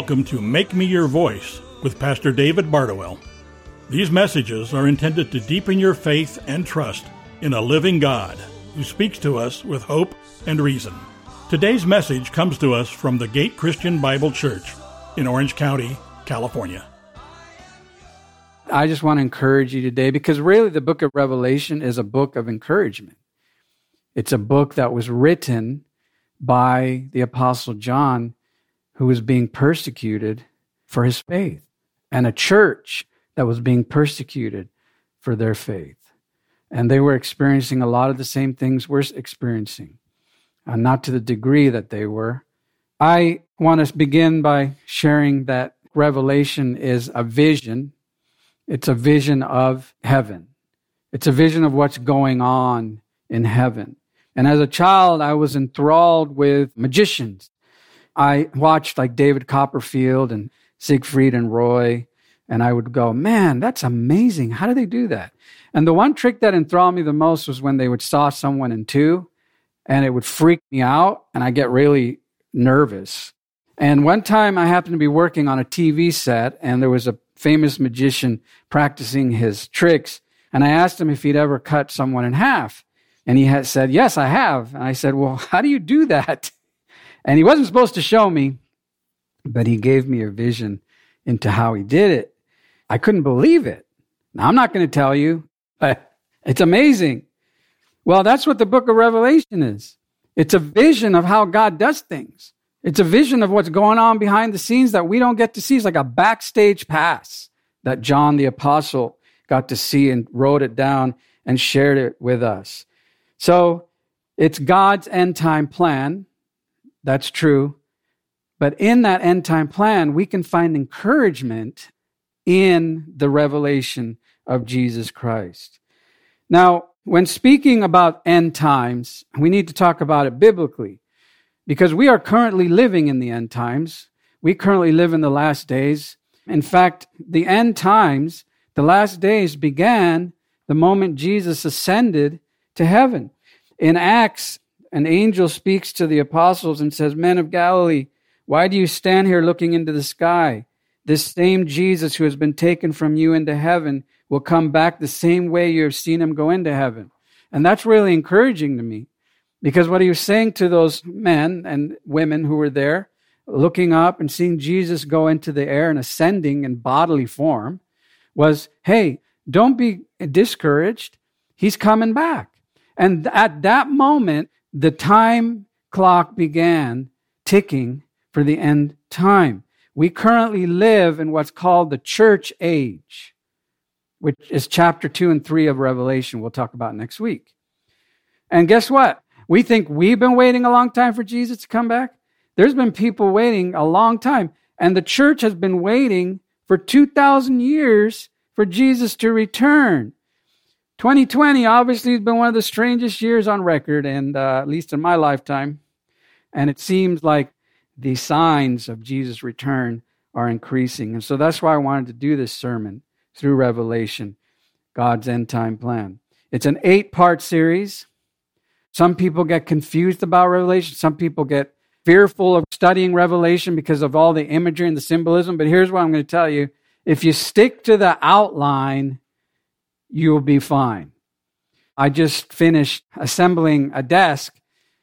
Welcome to Make Me Your Voice with Pastor David Bardowell. These messages are intended to deepen your faith and trust in a living God who speaks to us with hope and reason. Today's message comes to us from the Gate Christian Bible Church in Orange County, California. I just want to encourage you today because really the book of Revelation is a book of encouragement. It's a book that was written by the Apostle John, who was being persecuted for his faith, and a church that was being persecuted for their faith. And they were experiencing a lot of the same things we're experiencing, uh, not to the degree that they were. I want to begin by sharing that Revelation is a vision. It's a vision of heaven. It's a vision of what's going on in heaven. And as a child, I was enthralled with magicians. I watched like David Copperfield and Siegfried and Roy, and I would go, man, that's amazing. How do they do that? And the one trick that enthralled me the most was when they would saw someone in two, and it would freak me out, and I get really nervous. And one time I happened to be working on a TV set, and there was a famous magician practicing his tricks. And I asked him if he'd ever cut someone in half. And he had said, Yes, I have. And I said, Well, how do you do that? And he wasn't supposed to show me, but he gave me a vision into how he did it. I couldn't believe it. Now, I'm not going to tell you, but it's amazing. Well, that's what the book of Revelation is. It's a vision of how God does things. It's a vision of what's going on behind the scenes that we don't get to see. It's like a backstage pass that John the apostle got to see and wrote it down and shared it with us. So it's God's end time plan. That's true. But in that end time plan, we can find encouragement in the revelation of Jesus Christ. Now, when speaking about end times, we need to talk about it biblically because we are currently living in the end times. We currently live in the last days. In fact, the end times, the last days began the moment Jesus ascended to heaven. In Acts, an angel speaks to the apostles and says, Men of Galilee, why do you stand here looking into the sky? This same Jesus who has been taken from you into heaven will come back the same way you have seen him go into heaven. And that's really encouraging to me because what he was saying to those men and women who were there, looking up and seeing Jesus go into the air and ascending in bodily form, was, hey, don't be discouraged. He's coming back. And at that moment, the time clock began ticking for the end time. We currently live in what's called the church age, which is chapter 2 and 3 of Revelation, we'll talk about next week. And guess what? We think we've been waiting a long time for Jesus to come back. There's been people waiting a long time, and the church has been waiting for 2,000 years for Jesus to return. 2020 obviously has been one of the strangest years on record, and uh, at least in my lifetime. And it seems like the signs of Jesus' return are increasing. And so that's why I wanted to do this sermon through Revelation, God's end time plan. It's an eight part series. Some people get confused about Revelation. Some people get fearful of studying Revelation because of all the imagery and the symbolism. But here's what I'm going to tell you if you stick to the outline, you'll be fine. I just finished assembling a desk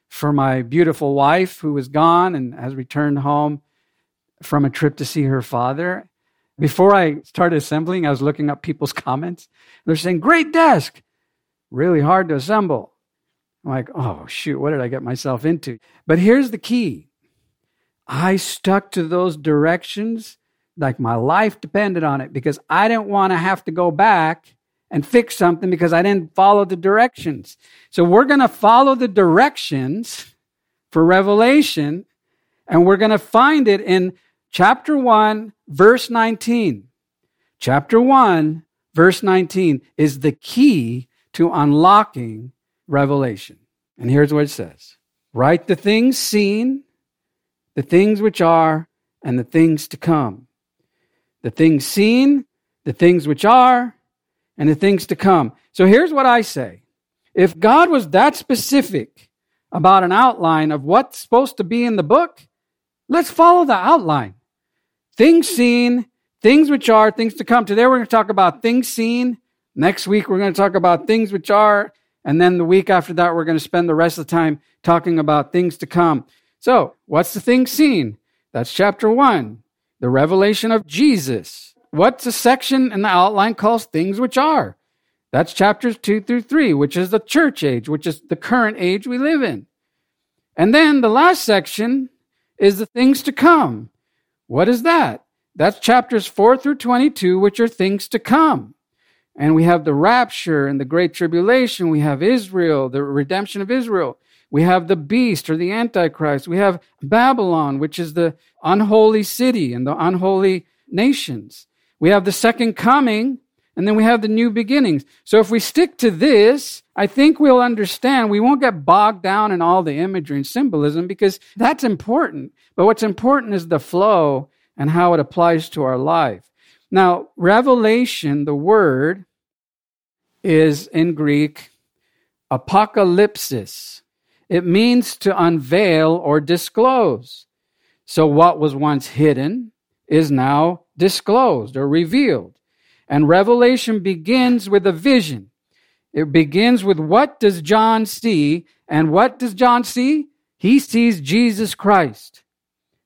for my beautiful wife who was gone and has returned home from a trip to see her father. Before I started assembling, I was looking up people's comments. They're saying, Great desk, really hard to assemble. I'm like, oh, shoot, what did I get myself into? But here's the key I stuck to those directions like my life depended on it because I didn't want to have to go back and fix something because I didn't follow the directions. So we're going to follow the directions for Revelation and we're going to find it in chapter 1, verse 19. Chapter 1, verse 19 is the key to unlocking Revelation. And here's what it says Write the things seen, the things which are, and the things to come. The things seen, the things which are, and the things to come. So here's what I say. If God was that specific about an outline of what's supposed to be in the book, let's follow the outline. things seen, things which are, things to come. Today we're going to talk about things seen. Next week we're going to talk about things which are. And then the week after that, we're going to spend the rest of the time talking about things to come. So, what's the thing seen? That's chapter one, the revelation of Jesus. What's the section in the outline calls things which are? That's chapters two through three, which is the church age, which is the current age we live in. And then the last section is the things to come. What is that? That's chapters 4 through 22, which are things to come. And we have the rapture and the great tribulation. We have Israel, the redemption of Israel. We have the beast or the antichrist. We have Babylon, which is the unholy city and the unholy nations. We have the second coming, and then we have the new beginnings. So if we stick to this, I think we'll understand. We won't get bogged down in all the imagery and symbolism because that's important. But what's important is the flow and how it applies to our life. Now, revelation, the word, is in Greek apocalypsis. It means to unveil or disclose. So what was once hidden is now disclosed or revealed. And revelation begins with a vision. It begins with what does John see? And what does John see? He sees Jesus Christ.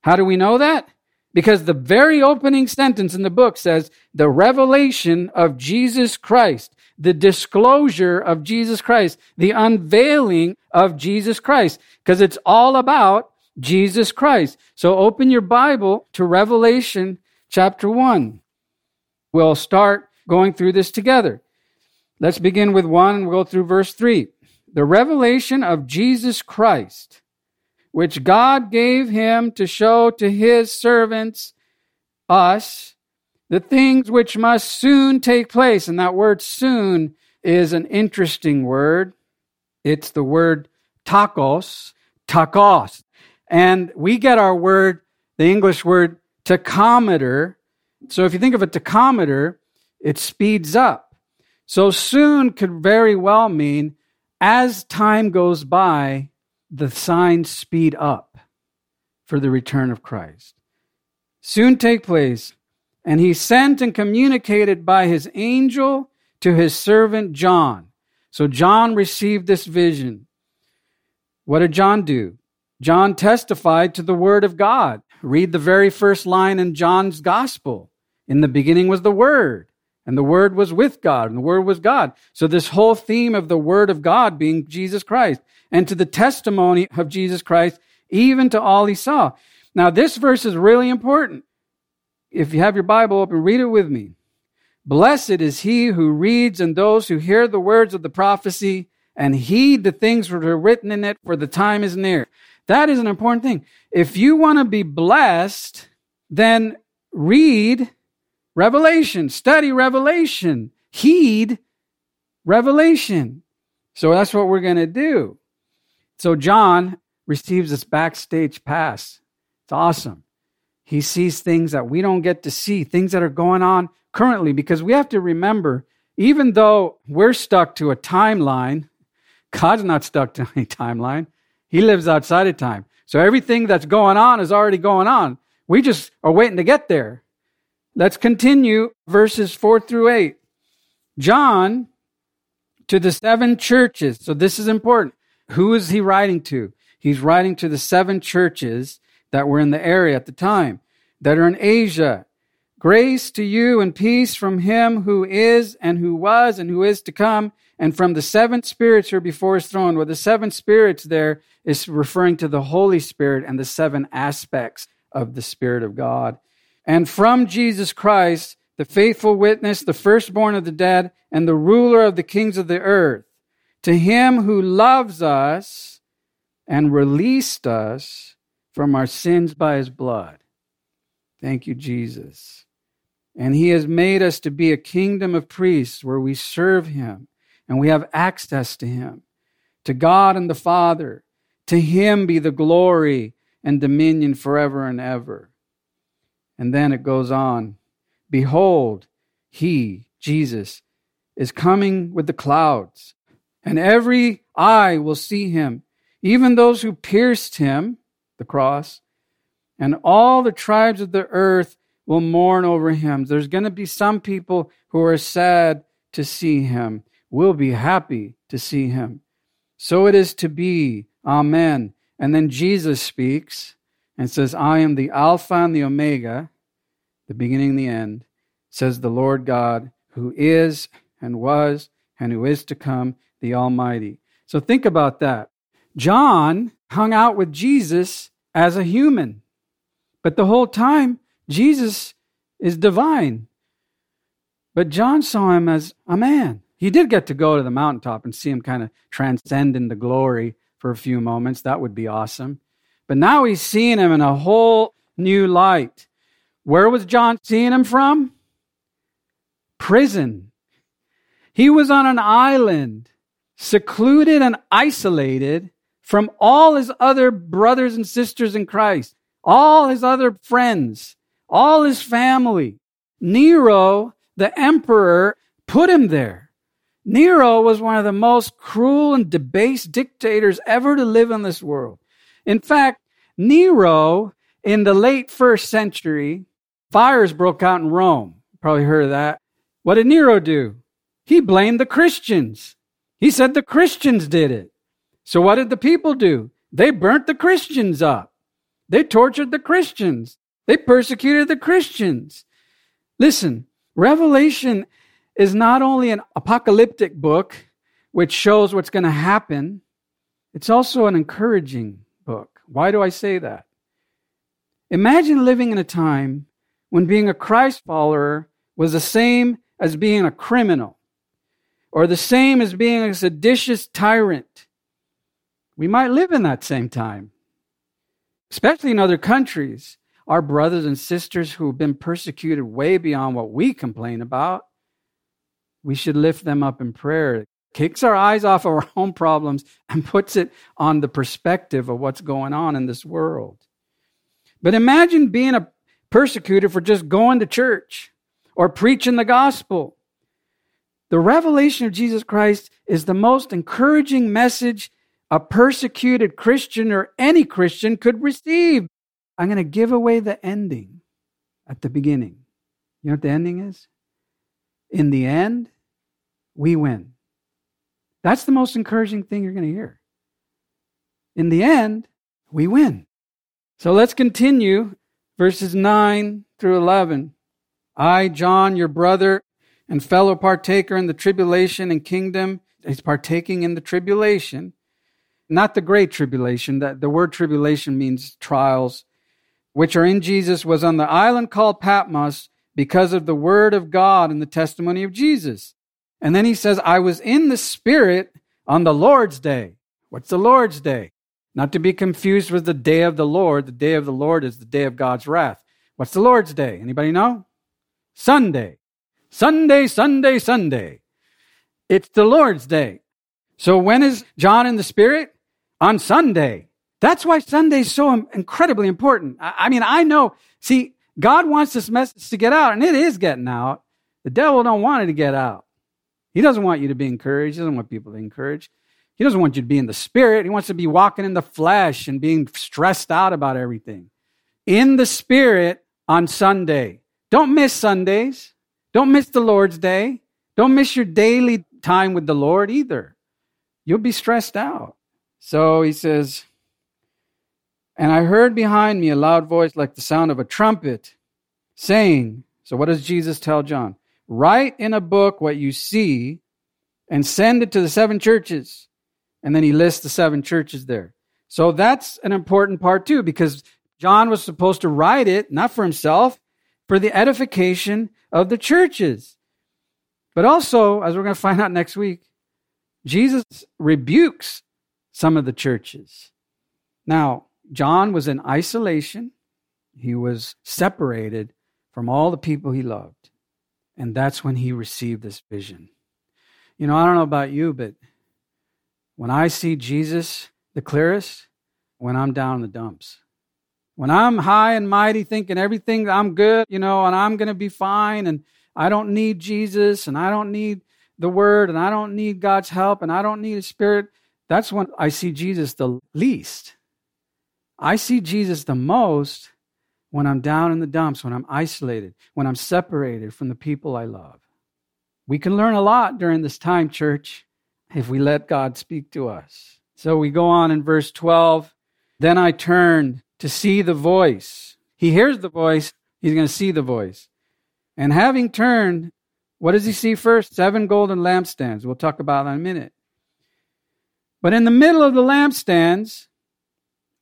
How do we know that? Because the very opening sentence in the book says, the revelation of Jesus Christ, the disclosure of Jesus Christ, the unveiling of Jesus Christ, because it's all about Jesus Christ. So open your Bible to Revelation chapter 1. We'll start going through this together. Let's begin with 1 and we'll go through verse 3. The revelation of Jesus Christ, which God gave him to show to his servants, us, the things which must soon take place. And that word soon is an interesting word. It's the word takos, tachos. And we get our word, the English word tachometer, so if you think of a tachometer, it speeds up. So soon could very well mean as time goes by, the signs speed up for the return of Christ. Soon take place. And he sent and communicated by his angel to his servant John. So John received this vision. What did John do? John testified to the word of God. Read the very first line in John's gospel. In the beginning was the Word, and the Word was with God, and the Word was God. So, this whole theme of the Word of God being Jesus Christ, and to the testimony of Jesus Christ, even to all he saw. Now, this verse is really important. If you have your Bible open, read it with me. Blessed is he who reads and those who hear the words of the prophecy and heed the things that are written in it, for the time is near. That is an important thing. If you want to be blessed, then read Revelation, study Revelation, heed Revelation. So that's what we're going to do. So John receives this backstage pass. It's awesome. He sees things that we don't get to see, things that are going on currently, because we have to remember, even though we're stuck to a timeline, God's not stuck to any timeline. He lives outside of time. So everything that's going on is already going on. We just are waiting to get there. Let's continue verses 4 through 8. John to the seven churches. So this is important. Who is he writing to? He's writing to the seven churches that were in the area at the time that are in Asia. Grace to you and peace from him who is and who was and who is to come and from the seven spirits who are before his throne. Well, the seven spirits there is referring to the Holy Spirit and the seven aspects of the Spirit of God and from Jesus Christ, the faithful witness, the firstborn of the dead, and the ruler of the kings of the earth, to him who loves us and released us from our sins by his blood. Thank you, Jesus. And he has made us to be a kingdom of priests where we serve him and we have access to him, to God and the Father. To him be the glory and dominion forever and ever. And then it goes on Behold, he, Jesus, is coming with the clouds, and every eye will see him, even those who pierced him, the cross, and all the tribes of the earth will mourn over him. There's going to be some people who are sad to see him, will be happy to see him. So it is to be. Amen. And then Jesus speaks and says, I am the Alpha and the Omega, the beginning and the end, says the Lord God, who is and was and who is to come, the Almighty. So think about that. John hung out with Jesus as a human, but the whole time, Jesus is divine. But John saw him as a man. He did get to go to the mountaintop and see him kind of transcend into glory for a few moments. That would be awesome. But now he's seeing him in a whole new light. Where was John seeing him from? Prison. He was on an island, secluded and isolated from all his other brothers and sisters in Christ, all his other friends, all his family. Nero, the emperor, put him there. Nero was one of the most cruel and debased dictators ever to live in this world. In fact, Nero, in the late first century, fires broke out in Rome. Probably heard of that. What did Nero do? He blamed the Christians. He said the Christians did it. So what did the people do? They burnt the Christians up. They tortured the Christians. They persecuted the Christians. Listen, Revelation is not only an apocalyptic book which shows what's going to happen, it's also an encouraging book. Why do I say that? Imagine living in a time when being a Christ follower was the same as being a criminal or the same as being a seditious tyrant. We might live in that same time, especially in other countries. Our brothers and sisters who have been persecuted way beyond what we complain about, we should lift them up in prayer. Kicks our eyes off of our own problems and puts it on the perspective of what's going on in this world. But imagine being a persecutor for just going to church or preaching the gospel the revelation of Jesus Christ is the most encouraging message a persecuted Christian or any Christian could receive. I'm going to give away the ending at the beginning. You know what the ending is? In the end, we win. That's the most encouraging thing you're going to hear. In the end, we win. So let's continue verses 9 through 11. I, John, your brother, and fellow partaker in the tribulation and kingdom. He's partaking in the tribulation, not the great tribulation. That the word tribulation means trials, which are in Jesus, was on the island called Patmos because of the word of God and the testimony of Jesus. And then he says, I was in the Spirit on the Lord's day. What's the Lord's day? Not to be confused with the day of the Lord. The day of the Lord is the day of God's wrath. What's the Lord's day? Anybody know? Sunday. Sunday, Sunday, Sunday. It's the Lord's Day. So when is John in the Spirit? On Sunday. That's why Sunday's so incredibly important. I mean, I know, see, God wants this message to get out, and it is getting out. The devil don't want it to get out. He doesn't want you to be encouraged. He doesn't want people to be encouraged. He doesn't want you to be in the spirit. He wants to be walking in the flesh and being stressed out about everything. In the spirit on Sunday. Don't miss Sundays. Don't miss the Lord's day. Don't miss your daily time with the Lord either. You'll be stressed out. So he says, And I heard behind me a loud voice like the sound of a trumpet saying, So what does Jesus tell John? Write in a book what you see and send it to the seven churches. And then he lists the seven churches there. So that's an important part too, because John was supposed to write it, not for himself, for the edification of the churches. But also, as we're going to find out next week, Jesus rebukes some of the churches. Now, John was in isolation, he was separated from all the people he loved. And that's when he received this vision. You know, I don't know about you, but when I see Jesus the clearest, when I'm down in the dumps. When I'm high and mighty thinking everything, I'm good, you know, and I'm going to be fine and I don't need Jesus and I don't need the word and I don't need God's help and I don't need a Spirit, that's when I see Jesus the least. I see Jesus the most when I'm down in the dumps, when I'm isolated, when I'm separated from the people I love. We can learn a lot during this time, church, if we let God speak to us. So we go on in verse 12. Then I turned to see the voice. He hears the voice, he's going to see the voice. And having turned, what does he see first? Seven golden lampstands. We'll talk about that in a minute. But in the middle of the lampstands,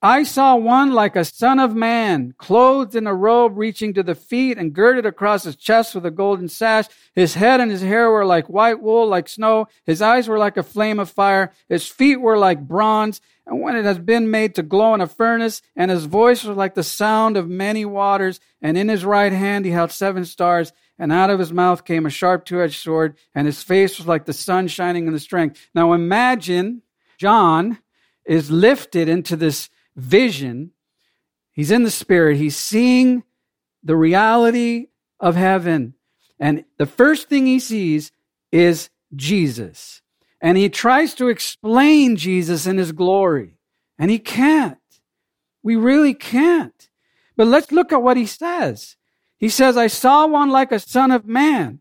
I saw one like a son of man, clothed in a robe reaching to the feet and girded across his chest with a golden sash. His head and his hair were like white wool, like snow. His eyes were like a flame of fire. His feet were like bronze, and when it has been made to glow in a furnace, and his voice was like the sound of many waters. And in his right hand he held seven stars, and out of his mouth came a sharp two-edged sword, and his face was like the sun shining in the strength. Now imagine John is lifted into this vision. He's in the spirit. He's seeing the reality of heaven. And the first thing he sees is Jesus. And he tries to explain Jesus in his glory. And he can't. We really can't. But let's look at what he says. He says, I saw one like a son of man.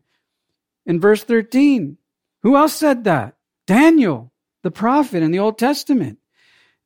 In verse 13. Who else said that? Daniel, the prophet in the Old Testament.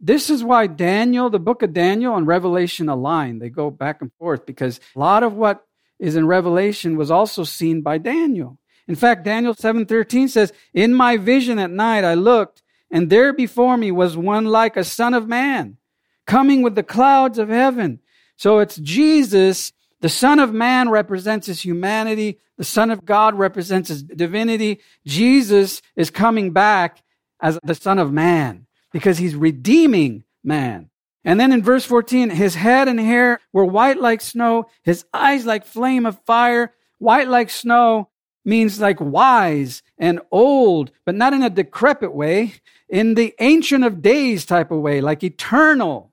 This is why Daniel, the book of Daniel and Revelation align. They go back and forth because a lot of what is in Revelation was also seen by Daniel. In fact, Daniel 7:13 says, "In my vision at night I looked, and there before me was one like a son of man, coming with the clouds of heaven." So it's Jesus, the son of man represents his humanity, the son of God represents his divinity. Jesus is coming back as the son of man because he's redeeming man. And then in verse 14, his head and hair were white like snow, his eyes like flame of fire. White like snow means like wise and old, but not in a decrepit way, in the ancient of days type of way, like eternal.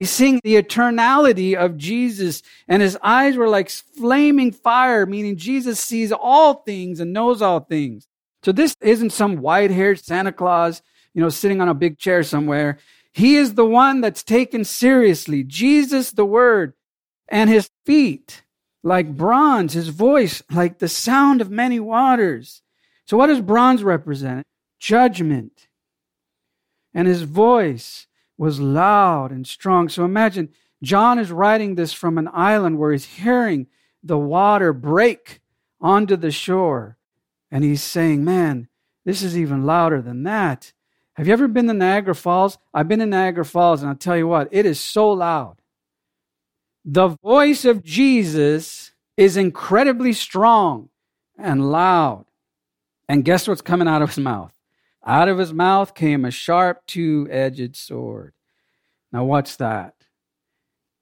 He's seeing the eternality of Jesus, and his eyes were like flaming fire, meaning Jesus sees all things and knows all things. So this isn't some white haired Santa Claus you know, sitting on a big chair somewhere. He is the one that's taken seriously. Jesus, the Word, and his feet like bronze, his voice like the sound of many waters. So, what does bronze represent? Judgment. And his voice was loud and strong. So, imagine John is writing this from an island where he's hearing the water break onto the shore. And he's saying, Man, this is even louder than that. Have you ever been to Niagara Falls? I've been to Niagara Falls, and I'll tell you what, it is so loud. The voice of Jesus is incredibly strong and loud. And guess what's coming out of his mouth? Out of his mouth came a sharp two edged sword. Now, what's that?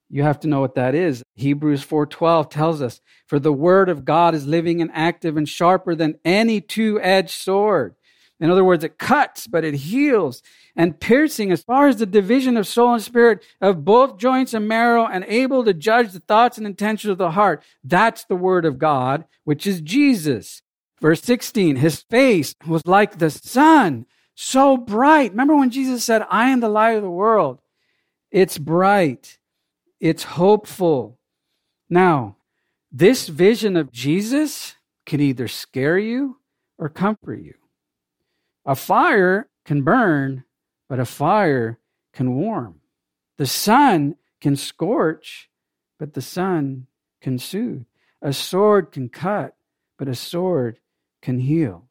You have to know what that is. Hebrews 4:12 tells us, "For the word of God is living and active and sharper than any two-edged sword." In other words, it cuts, but it heals and piercing as far as the division of soul and spirit of both joints and marrow and able to judge the thoughts and intentions of the heart. That's the word of God, which is Jesus. Verse 16, his face was like the sun, so bright. Remember when Jesus said, I am the light of the world? It's bright. It's hopeful. Now, this vision of Jesus can either scare you or comfort you. A fire can burn, but a fire can warm. The sun can scorch, but the sun can soothe. A sword can cut, but a sword can heal.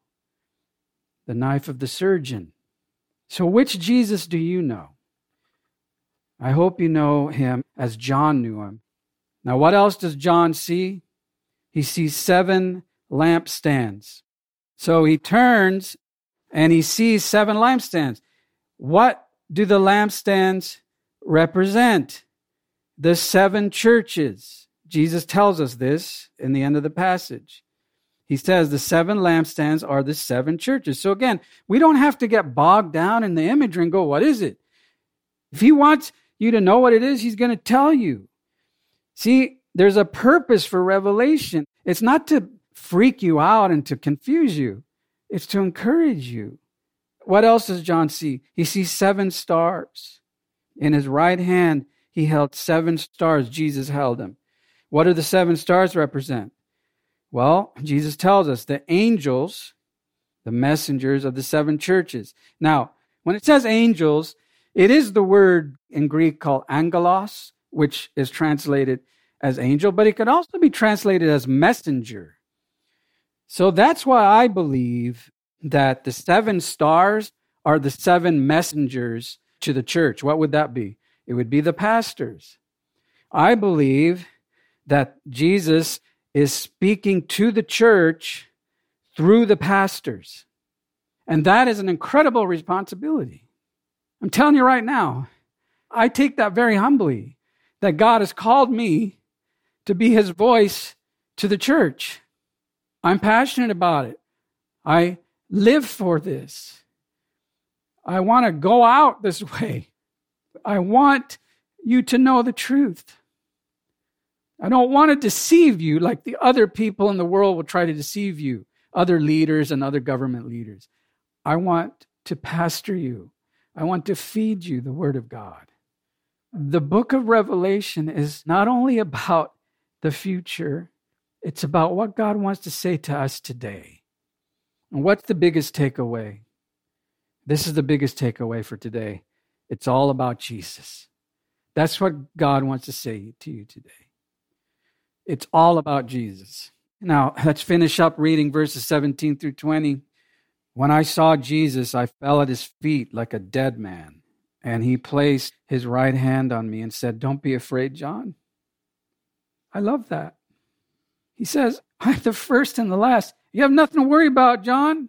The knife of the surgeon. So, which Jesus do you know? I hope you know him as John knew him. Now, what else does John see? He sees seven lampstands. So he turns and he sees seven lampstands. What do the lampstands represent? The seven churches. Jesus tells us this in the end of the passage. He says the seven lampstands are the seven churches. So again, we don't have to get bogged down in the imagery and go, what is it? If he wants you to know what it is, he's going to tell you. See, there's a purpose for revelation. It's not to freak you out and to confuse you. It's to encourage you. What else does John see? He sees seven stars. In his right hand, he held seven stars. Jesus held them. What do the seven stars represent? Well, Jesus tells us the angels, the messengers of the seven churches. Now, when it says angels, it is the word in Greek called angelos, which is translated as angel, but it could also be translated as messenger. So that's why I believe that the seven stars are the seven messengers to the church. What would that be? It would be the pastors. I believe that Jesus is speaking to the church through the pastors. And that is an incredible responsibility. I'm telling you right now, I take that very humbly that God has called me to be his voice to the church. I'm passionate about it. I live for this. I want to go out this way. I want you to know the truth. I don't want to deceive you like the other people in the world will try to deceive you, other leaders and other government leaders. I want to pastor you. I want to feed you the Word of God. The book of Revelation is not only about the future, it's about what God wants to say to us today. And what's the biggest takeaway? This is the biggest takeaway for today. It's all about Jesus. That's what God wants to say to you today. It's all about Jesus. Now, let's finish up reading verses 17 through 20. When I saw Jesus, I fell at his feet like a dead man. And he placed his right hand on me and said, Don't be afraid, John. I love that. He says, I'm the first and the last. You have nothing to worry about, John.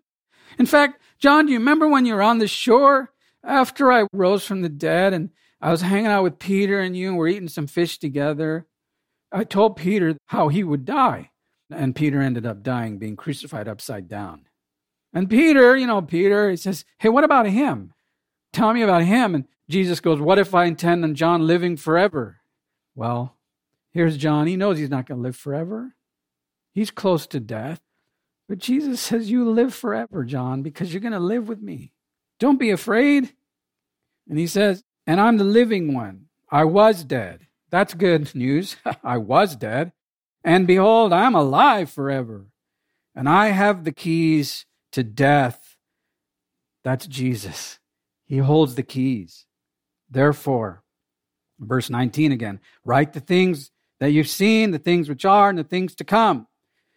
In fact, John, do you remember when you were on the shore after I rose from the dead and I was hanging out with Peter and you and we're eating some fish together? I told Peter how he would die. And Peter ended up dying, being crucified upside down. And Peter, you know, Peter, he says, Hey, what about him? Tell me about him. And Jesus goes, What if I intend on John living forever? Well, here's John. He knows he's not going to live forever. He's close to death. But Jesus says, You live forever, John, because you're going to live with me. Don't be afraid. And he says, And I'm the living one. I was dead. That's good news. I was dead. And behold, I'm alive forever. And I have the keys to death. That's Jesus. He holds the keys. Therefore, verse 19 again, write the things that you've seen, the things which are, and the things to come.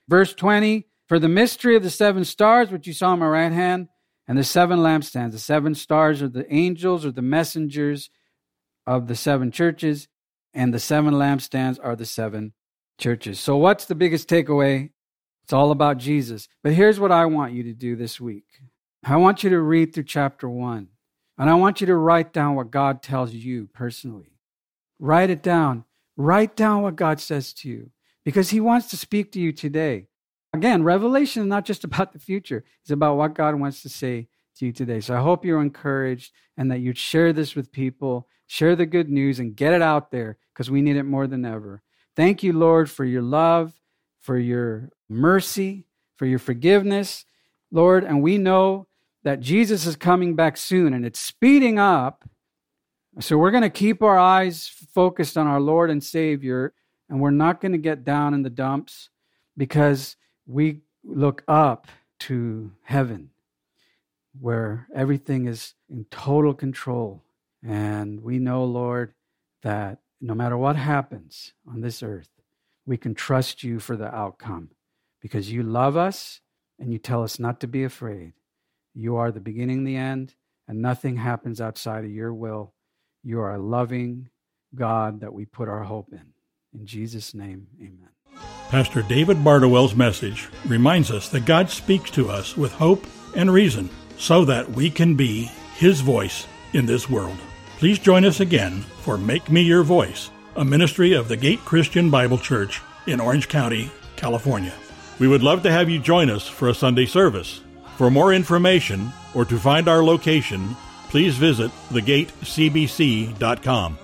Verse 20, for the mystery of the seven stars, which you saw on my right hand, and the seven lampstands. The seven stars are the angels or the messengers of the seven churches, and the seven lampstands are the seven churches. So, what's the biggest takeaway? It's all about Jesus. But here's what I want you to do this week I want you to read through chapter one, and I want you to write down what God tells you personally. Write it down. Write down what God says to you because He wants to speak to you today. Again, revelation is not just about the future, it's about what God wants to say to you today. So I hope you're encouraged and that you'd share this with people, share the good news, and get it out there because we need it more than ever. Thank you, Lord, for your love, for your mercy, for your forgiveness, Lord. And we know that Jesus is coming back soon and it's speeding up. So we're going to keep our eyes focused on our Lord and Savior, and we're not going to get down in the dumps because we look up to heaven where everything is in total control. And we know, Lord, that no matter what happens on this earth, we can trust you for the outcome because you love us and you tell us not to be afraid. You are the beginning, the end, and nothing happens outside of your will. You are a loving God that we put our hope in. In Jesus' name, amen. Pastor David Bardowell's message reminds us that God speaks to us with hope and reason so that we can be His voice in this world. Please join us again for Make Me Your Voice, a ministry of the Gate Christian Bible Church in Orange County, California. We would love to have you join us for a Sunday service. For more information or to find our location, please visit thegatecbc.com.